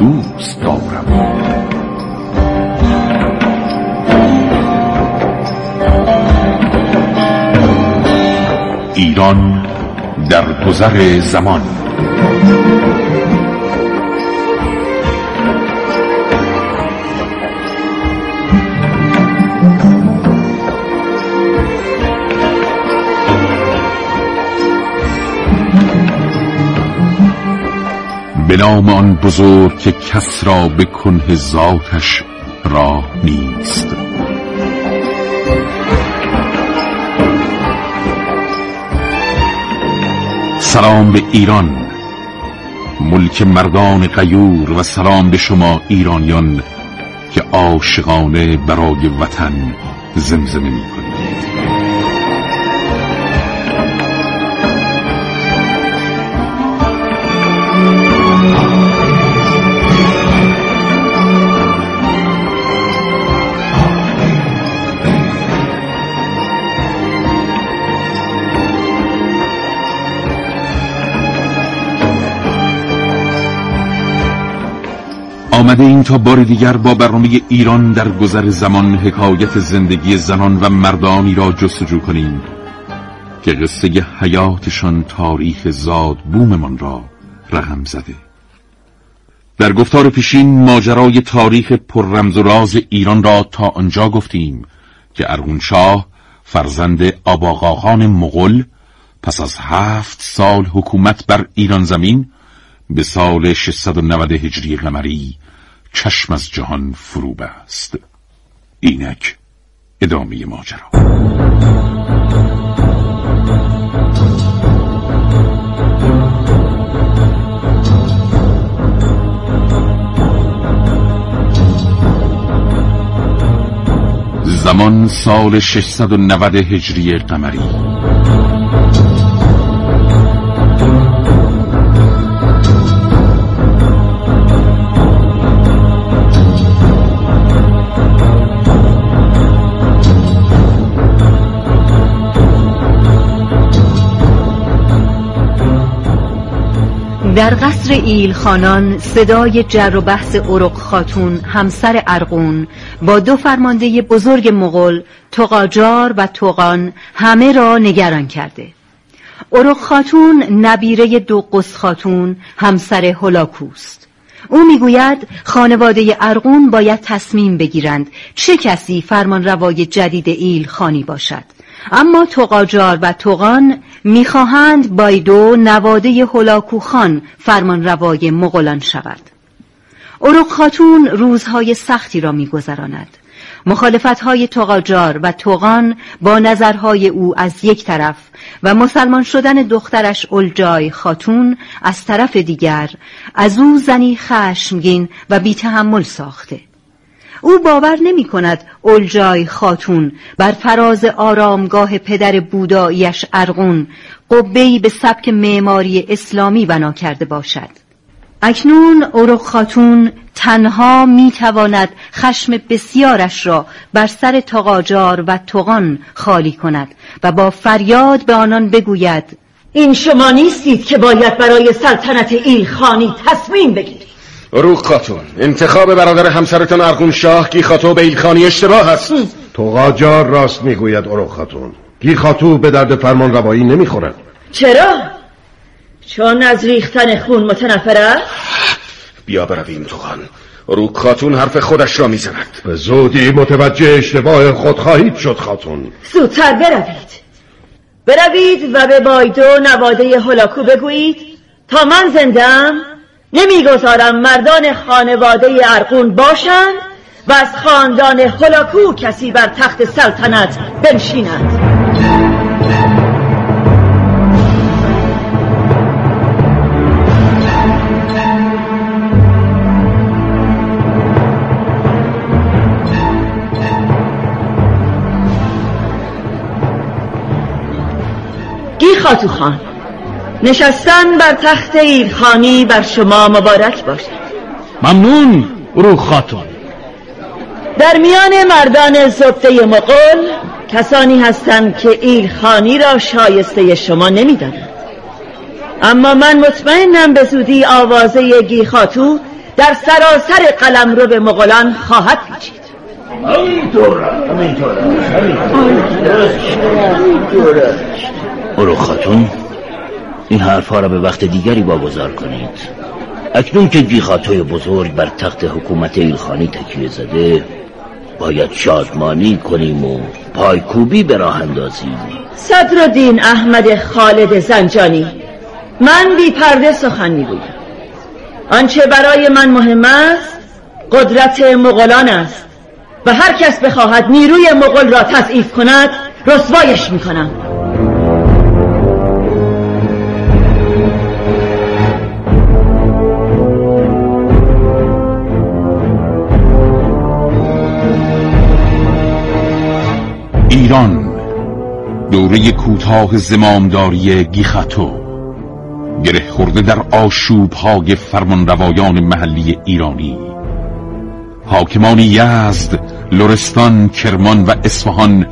دوست دارم. ایران در گذر زمان. نام آن بزرگ که کس را به کنه ذاتش راه نیست. سلام به ایران ملک مردان قیور و سلام به شما ایرانیان که عاشقانه برای وطن زمزمه می آمده این تا بار دیگر با برنامه ایران در گذر زمان حکایت زندگی زنان و مردانی را جستجو کنیم که قصه حیاتشان تاریخ زاد بوممان را رقم زده. در گفتار پیشین ماجرای تاریخ پر رمز و راز ایران را تا آنجا گفتیم که ارغونشاه فرزند آباقاخان مغل پس از هفت سال حکومت بر ایران زمین به سال 690 هجری قمری چشم از جهان فرو بست. اینک ادامه ماجرا. زمان سال 690 هجری قمری. در قصر ایل خانان صدای جر و بحث ارق خاتون همسر ارقون با دو فرمانده بزرگ مغل تقاجار و توقان همه را نگران کرده. ارق خاتون نبیره دو قص خاتون همسر هلاکوست. او می‌گوید خانواده ارقون باید تصمیم بگیرند چه کسی فرمان روای جدید ایل خانی باشد. اما توقاجار و توقان می‌خواهند بایدو نواده هلاکو خان فرمان روای مغولان شود. اروق خاتون روزهای سختی را میگذراند. مخالفت های توقاجار و توقان با نظرهای او از یک طرف و مسلمان شدن دخترش الجای خاتون از طرف دیگر از او زنی خشمگین و بیتحمل ساخته. او باور نمی کند اولجای خاتون بر فراز آرامگاه پدر بوداییش ارغون قبهی به سبک معماری اسلامی بنا کرده باشد. اکنون اورخ خاتون تنها می تواند خشم بسیارش را بر سر تقاجار و تقان خالی کند و با فریاد به آنان بگوید این شما نیستید که باید برای سلطنت ایل خانی تصمیم بگیرید. روح خاتون. انتخاب برادر همسرتان ارغون شاه گیخاتو به ایلخانی اشتباه است. تو قاجار راست می‌گوید اروخ خاتون. گیخاتو به درد فرمان روایی نمی‌خورد. چرا؟ چون از ریختن خون متنفر بیا برویم توغان. روک خاتون حرف خودش را می‌زند. به زودی متوجه اشتباه خود خواهید شد خاتون. زودتر بروید. بروید و به بایدو نواده هلاکو بگویید تا من زندم. نمی‌گذارم مردان خانواده ارقون باشند و از خاندان هلاکو کسی بر تخت سلطنت بنشیند. گی خاتو خان نشستن بر تخت ایرخانی بر شما مبارک باشد. ممنون روح خاتون. در میان مردان زبده مغول کسانی هستند که ایلخانی را شایسته شما نمی‌دانند. اما من مطمئنم به زودی آوازه گیخاتو در سراسر قلم رو به مغولان خواهد پیچید. برو خاتون. این حرفها را به وقت دیگری واگذار کنید. اکنون که گیخاتوی بزرگ بر تخت حکومت ایلخانی تکیه زده باید شادمانی کنیم و پایکوبی به راه اندازیم. صدرالدین احمد خالد زنجانی من بی پرده سخن می‌گویم. آنچه برای من مهم است قدرت مغولان است و هر کس بخواهد نیروی مغول را تضعیف کند رسوایش می‌کنم. دوره کوتاه زمامداری گیخاتو. گره خورده در آشوب های فرمان روایان محلی ایرانی. حاکمان یزد، لرستان، کرمان و اصفهان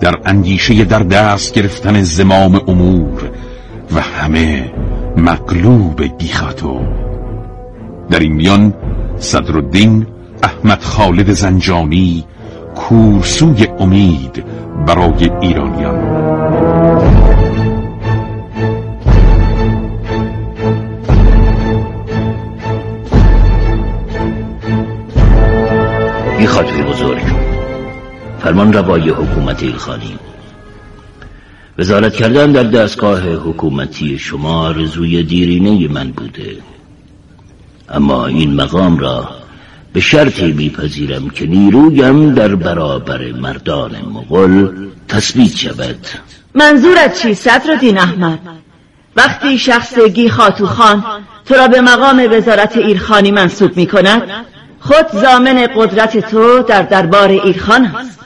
در اندیشه در دست گرفتن زمام امور و همه مقلوب گیخاتو. در این میان صدرالدین احمد خالد زنجانی کورسوی امید برای ایرانیان. این خاطر بزرگ فرمان روای حکومت ایلخانی وزارت کردن در دستگاه حکومتی شما رزوی دیرینه من بوده. اما این مقام را به شرطی میپذیرم که نیرویم در برابر مردان مغل تثبیت شود. منظورت چی صدرالدین احمد؟ وقتی شخص گی خاتو خان تو را به مقام وزارت ایرخانی منصوب می کند خود زامن قدرت تو در دربار ایرخان است.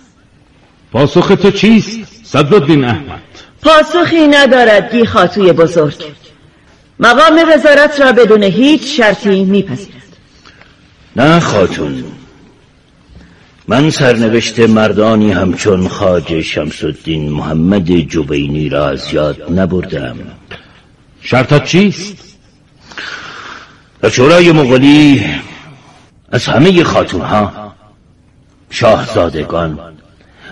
پاسخ تو چیست صدرالدین احمد؟ پاسخی ندارد گی خاتوی بزرگ. مقام وزارت را بدون هیچ شرطی میپذیرد. نه خاتون. من سرنوشت مردانی همچون خاج شمس محمد جبینی را از یاد نبردم. شرطت چیست؟ در شورای مغولی از همه خاتونها شاهزادگان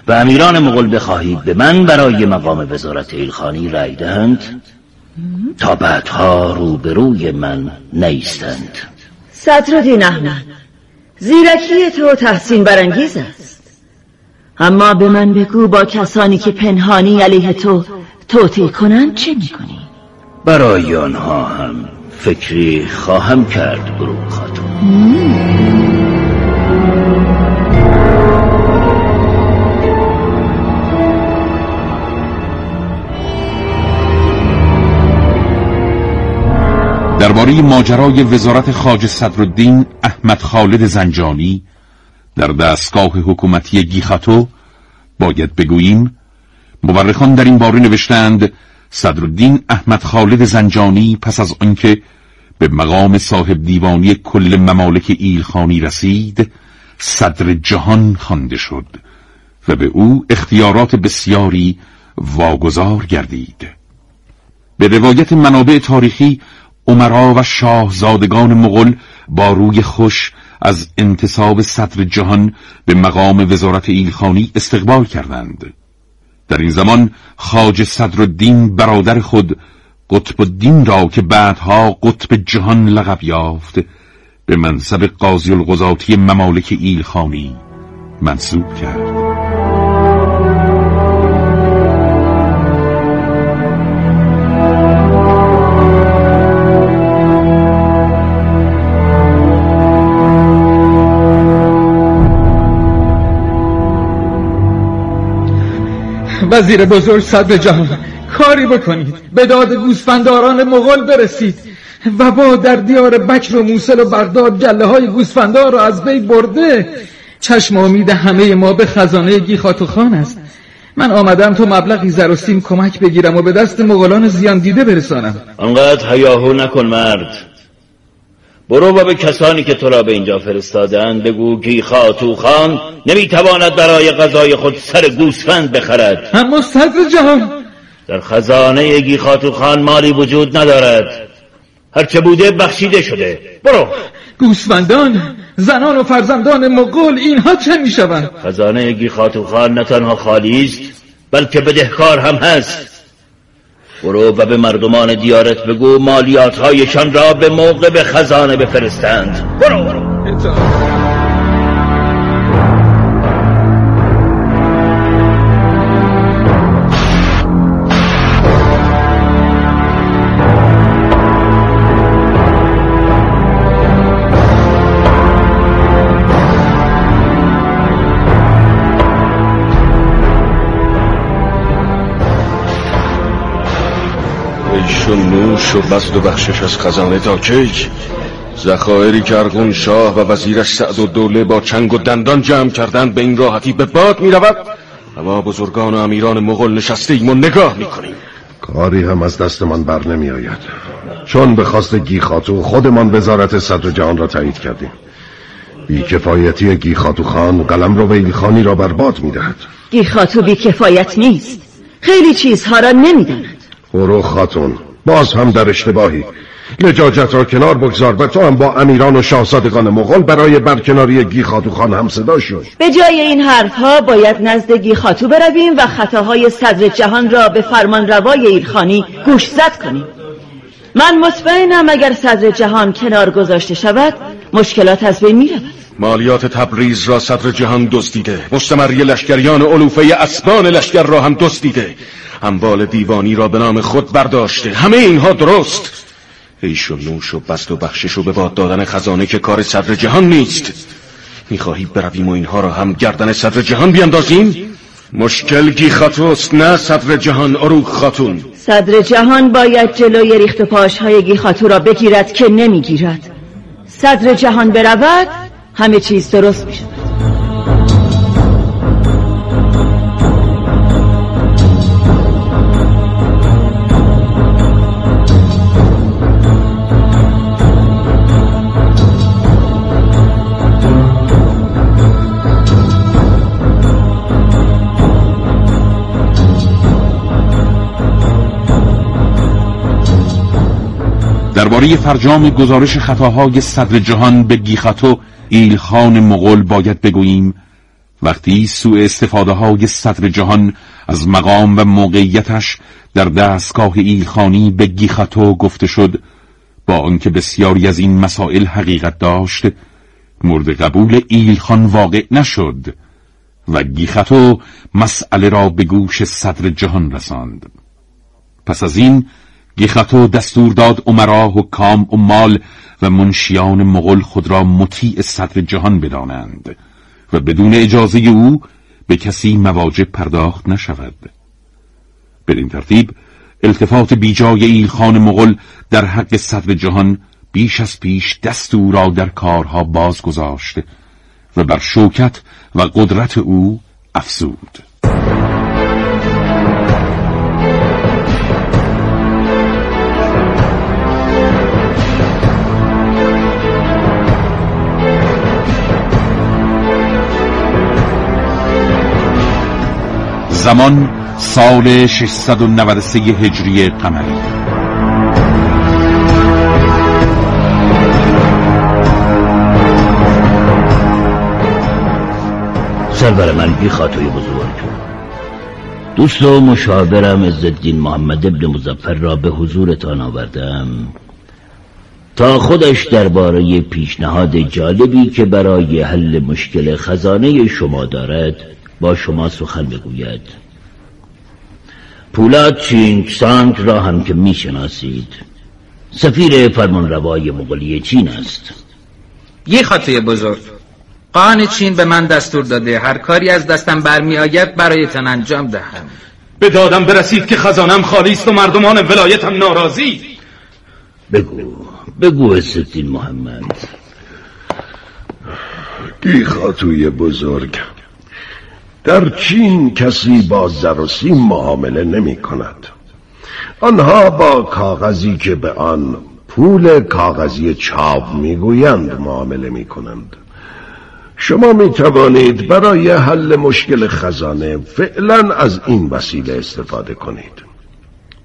و امیران مغول بخواهید به من برای مقام وزارت ایلخانی رای دهند تا بعدها روبروی من نیستند. صدرالدین احمد زیرکی تو تحسین برانگیز است. اما به من بگو با کسانی که پنهانی علیه تو توطیع کنند چه می‌کنی؟ برای آنها هم فکری خواهم کرد برو خاتون. درباره ماجرای وزارت خاج صدرالدین احمد خالد زنجانی در دستگاه حکومتی گیخاتو باید بگوییم مورخان در این باره نوشتند صدرالدین احمد خالد زنجانی پس از آنکه به مقام صاحب دیوانی کل ممالک ایلخانی رسید صدر جهان خوانده شد و به او اختیارات بسیاری واگذار گردید. به روایت منابع تاریخی عمرا و شاهزادگان مغل با روی خوش از انتصاب صدر جهان به مقام وزارت ایلخانی استقبال کردند. در این زمان خاج صدرالدین برادر خود قطب الدین را که بعدها قطب جهان لقب یافت به منصب قاضی القضاتی ممالک ایلخانی منصوب کرد. وزیر بزرگ صدر جهان کاری بکنید. به داد گوسفنداران مغول برسید و با در دیار بکر و موسل و بغداد گله های گوسفندار را از بی برده. چشم امید همه ما به خزانه گیخاتو خان است. من آمدم تو مبلغی زر و سیم کمک بگیرم و به دست مغولان زیان دیده برسانم. انقدر هیاهو نکن مرد. برو و به کسانی که تو را به اینجا فرستادن بگو گی خاتو خان نمی‌تواند برای غذای خود سر گوسفند بخرد. اما صدر جهان! در خزانه گی خاتو خان مالی وجود ندارد. هرچه بوده بخشیده شده. برو. گوسفندان زنان و فرزندان مغول اینها چه می‌شوند؟ خزانه گی خاتو خان نه تنها خالی است بلکه بدهکار هم هست. برو و به مردمان دیارت بگو مالیات هایشان را به موقع به خزانه بفرستند برو, برو. و بزد و بخشش از خزانه تا کی زخائری که ارغون شاه و وزیرش سعد و دوله با چنگ و دندان جمع کردند به این راحتی به باد می رود و ما بزرگان و امیران مغل نشسته ایم و نگاه می کنیم کاری هم از دستمان بر نمی آید چون به خواست گیخاتو خودمان وزارت صدر جهان را تایید کردیم. بیکفایتی گیخاتو خان قلم رو ویلخانی را برباد می دهد گیخاتو بیکفایت نیست. خیلی چیزها را نمی داند برو خاتون. باز هم در اشتباهی. لجاجت را کنار بگذار و تو هم با امیران و شاهزادگان مغول برای برکناری گیخاتو خان هم صدا شد. به جای این حرفها باید نزد گیخاتو برویم و خطاهای صدر جهان را به فرمان روای ایلخانی گوش زد کنیم. من مطمئنم اگر صدر جهان کنار گذاشته شود مشکلات از بین می رود. مالیات تبریز را صدر جهان دزدیده. مستمری لشکریان علوفه اسبان لشکر را هم دزدیده. اموال دیوانی را به نام خود برداشته. همه اینها درست. ایش و نوش و بست و بخشش و به باد دادن خزانه که کار صدر جهان نیست. می‌خواهی برویم و اینها را هم گردن صدر جهان بیاندازیم؟ مشکل گی خاتوست نه صدر جهان اروخ خاتون. صدر جهان باید جلوی ریخت پاش های گی خاتو را بگیرد که نمی‌گیرد. صدر جهان برود همه چیز درست میشه. درباره فرجام گزارش خطاهای صدر جهان به گیخاتو ایلخان مغول باید بگوییم وقتی سوء استفاده های صدر جهان از مقام و موقعیتش در دستگاه ایلخانی به گیخاتو گفته شد با آنکه بسیاری از این مسائل حقیقت داشت مورد قبول ایلخان واقع نشد و گیخاتو مسئله را به گوش صدر جهان رساند. پس از این گیخاتو دستور داد و کام و مال و منشیان مغل خود را مطیع صدر جهان بدانند و بدون اجازه او به کسی مواجب پرداخت نشود. بدین ترتیب التفات بیجای ایلخان مغل در حق صدر جهان بیش از پیش دستور را در کارها باز گذاشت و بر شوکت و قدرت او افزود. زمان سال 693 هجری قمری. سرور من بی خاطوی بزرگ. دوست و مشاورم عزالدین محمد ابن مزفر را به حضورتان آوردم. تا خودش درباره پیشنهاد جالبی که برای حل مشکل خزانه شما دارد با شما سخن بگوید. پولاد چینگ سانگ را هم که می‌شناسید. سفیر فرمان روای مغولی چین است. یه خاطه بزرگ. قان چین به من دستور داده هر کاری از دستم برمی آید برایتان انجام دهم. به دادم برسید که خزانم خالی است و مردمان ولایتم ناراضی. بگو بگو عزالدین محمد. گی خاتوی بزرگ در چین کسی با زر و سیم معامله نمی کند. آنها با کاغذی که به آن پول کاغذی چاپ می‌گویند معامله می کنند شما می توانید برای حل مشکل خزانه فعلا از این وسیله استفاده کنید.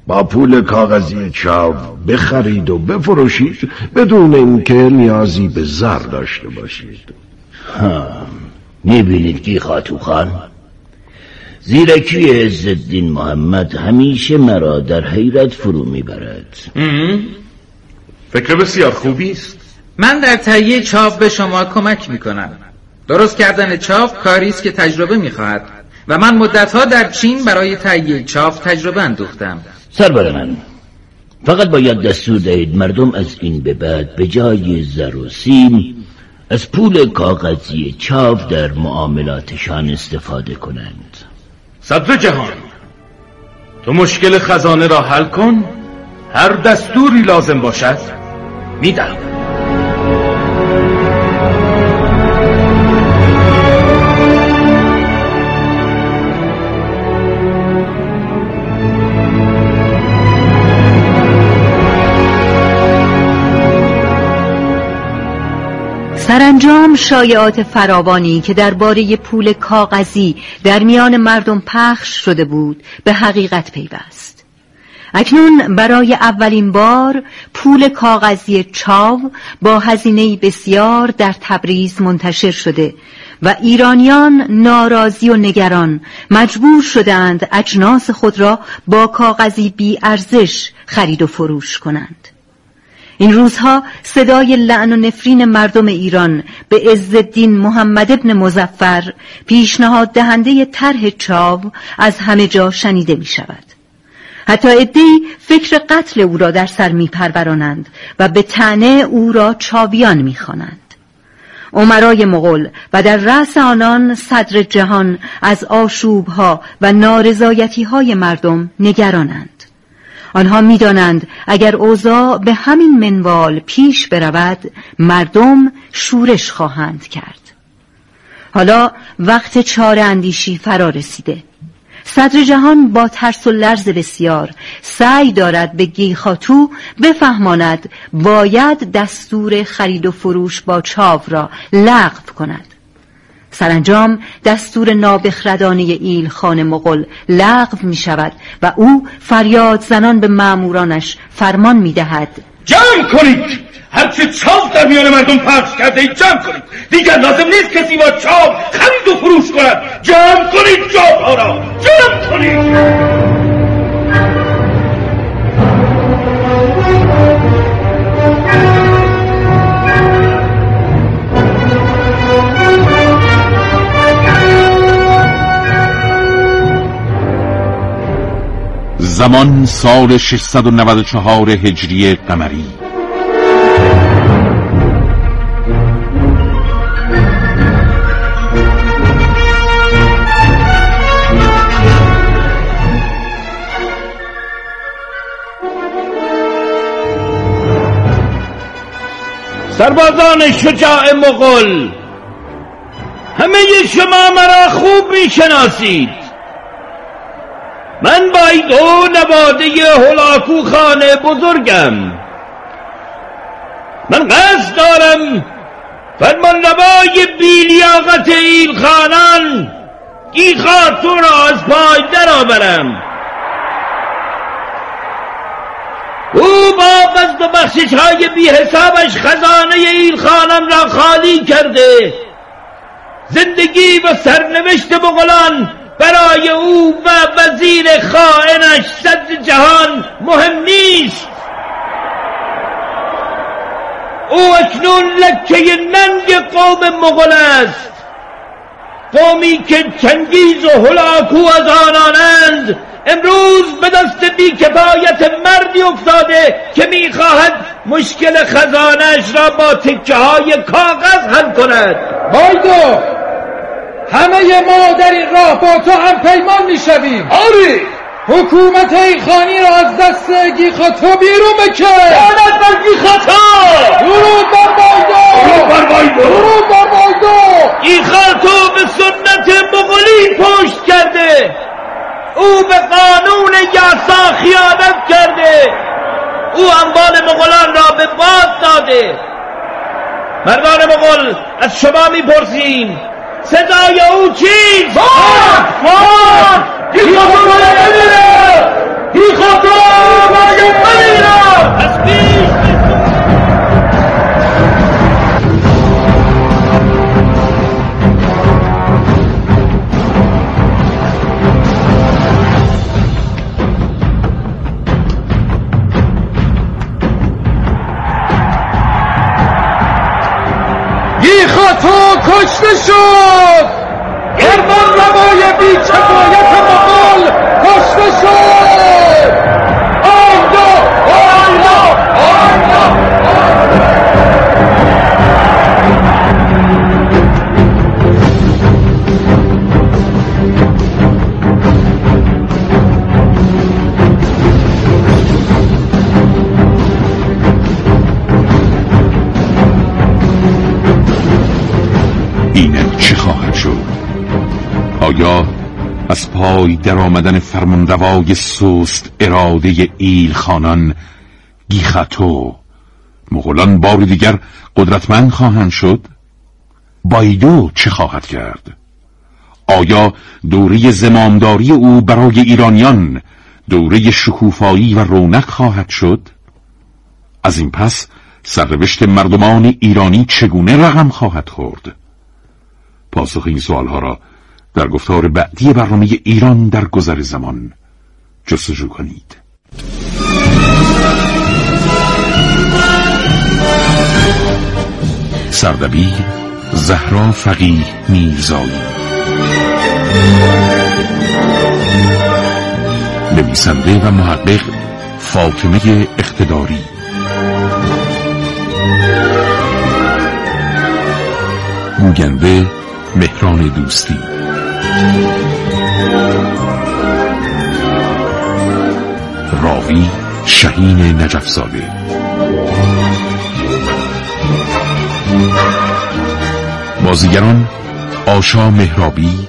با پول کاغذی چاپ بخرید و بفروشید بدون اینکه نیازی به زر داشته باشید. ها. می‌بینید کی خاتو خان زیرکی عزالدین محمد همیشه مرا در حیرت فرو می‌برد. فکر بسیار خوبی است. من در تهیه چاپ به شما کمک می‌کنم. درست کردن چاپ کاری است که تجربه می‌خواهد و من مدتها در چین برای تهیه چاپ تجربه اندوختم. سربر من فقط باید دستور دهید مردم از این به بعد به جای زر و سیم از پول کاغذی چاپ در معاملاتشان استفاده کنند. صدر جهان تو مشکل خزانه را حل کن. هر دستوری لازم باشد میدم سرانجام شایعات فراوانی که درباره پول کاغذی در میان مردم پخش شده بود به حقیقت پیوست. اکنون برای اولین بار پول کاغذی چاو با هزینه بسیار در تبریز منتشر شده و ایرانیان ناراضی و نگران مجبور شدند اجناس خود را با کاغذی بی ارزش خرید و فروش کنند. این روزها صدای لعن و نفرین مردم ایران به عزالدین محمد ابن مزفر پیشنهاد دهنده طرح چاو از همه جا شنیده می شود حتی ادهی فکر قتل او را در سر می پرورانند و به تنه او را چاویان می خوانند. عمرای مغول و در رأس آنان صدر جهان از آشوبها و نارضایتی های مردم نگرانند آنها می‌دانند اگر اوضاع به همین منوال پیش برود مردم شورش خواهند کرد. حالا وقت چاره اندیشی فرا رسیده. صدر جهان با ترس و لرز بسیار سعی دارد به گیخاتو بفهماند باید دستور خرید و فروش با چاو را لغو کند. سرانجام دستور نابخردانه ایل خان مغل لغو می شود و او فریاد زنان به معمورانش فرمان می دهد جمع کنید! هرچه چاپ در میان مردم پخش کرده اید جمع کنید! دیگر لازم نیست کسی با چاپ خرید و فروش کند! جمع کنید ها را! جمع کنید! زمان سال 694 هجری قمری. سربازان شجاع مغل همه شما مرا خوب می‌شناسید. من بایدو نواده هلاکو خانه بزرگم. من قصد دارم فرمان روای بیلیاقت این خانان این خاتون را از پای درآورم. او با بزد و بخشش های بی حسابش خزانه این خانم را خالی کرده. زندگی و سرنوشت بغلان برای خائنش صد جهان مهم نیست. او اکنون لکه ننگ قوم مغل است. قومی که چنگیز و هلاکو از آنانند. امروز به دست بیکفایت مردی افتاده که می‌خواهد مشکل خزانش را با تکه های کاغذ حل کند. بایدو همه ما در این راه با تو هم پیمان می‌شویم. آری! حکومت ایخانی را از دست گیخاتو بیرون بکن دانت بر گیخاتو درود بر بایدو. درود بر بایدو. گیخاتو به سنت مغلی پشت کرده. او به قانون یعصا خیانت کرده. او انبال مغلان را به باد داده. مردان مغل از شما می‌پرسیم. 现在有请。啊啊一个中一号的 کشته شد گرمان روای بی پای در آمدن فرمانروای سوست اراده ایل خانان گیختو مغولان بار دیگر قدرتمند خواهند شد؟ بایدو چه خواهد کرد؟ آیا دوره زمامداری او برای ایرانیان دوره شکوفایی و رونق خواهد شد؟ از این پس سرنوشت مردمان ایرانی چگونه رقم خواهد خورد؟ پاسخ این سوالها را در گفتار بعدی برنامه ایران در گذر زمان. جستجو کنید. سردبیر زهرا فقیه میرزایی. نویسنده و محقق فاطمه اقتداری. گوینده مهران دوستی. راوی شهین نجفزاده. بازیگران آشا مهرابی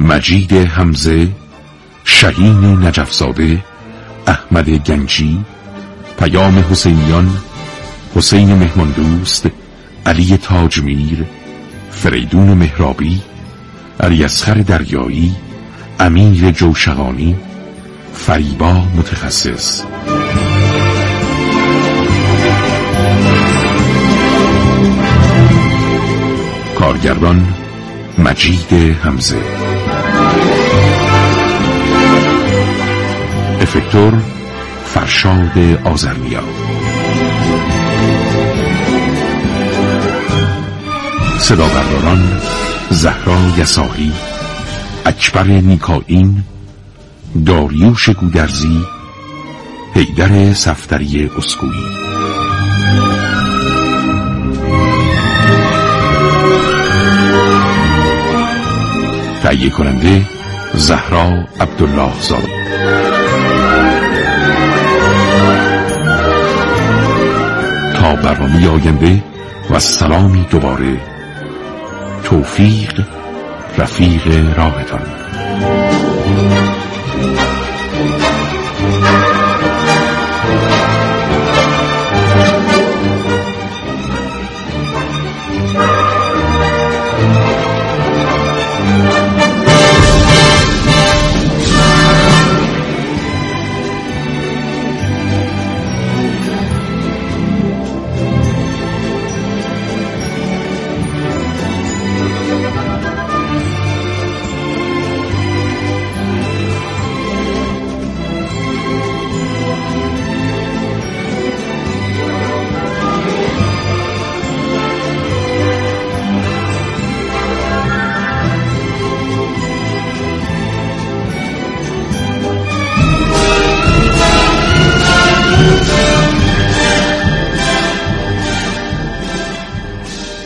مجید حمزه شهین نجفزاده احمد گنجی پیام حسینیان حسین مهماندوست علی تاجمیر فریدون مهرابی علی اسخر دریایی امیر جوشقانی فریبا متخصص. کارگردان مجید همزه افکتور فرشاد آزرنیا صدا برداران زهرا یساری اکبر نیکائین داریوش گودرزی حیدر سفتری اسکویی. تهیه کننده زهرا عبدالله زاده. تا برنامه آینده و سلامی دوباره توفیق رفیق راهتان.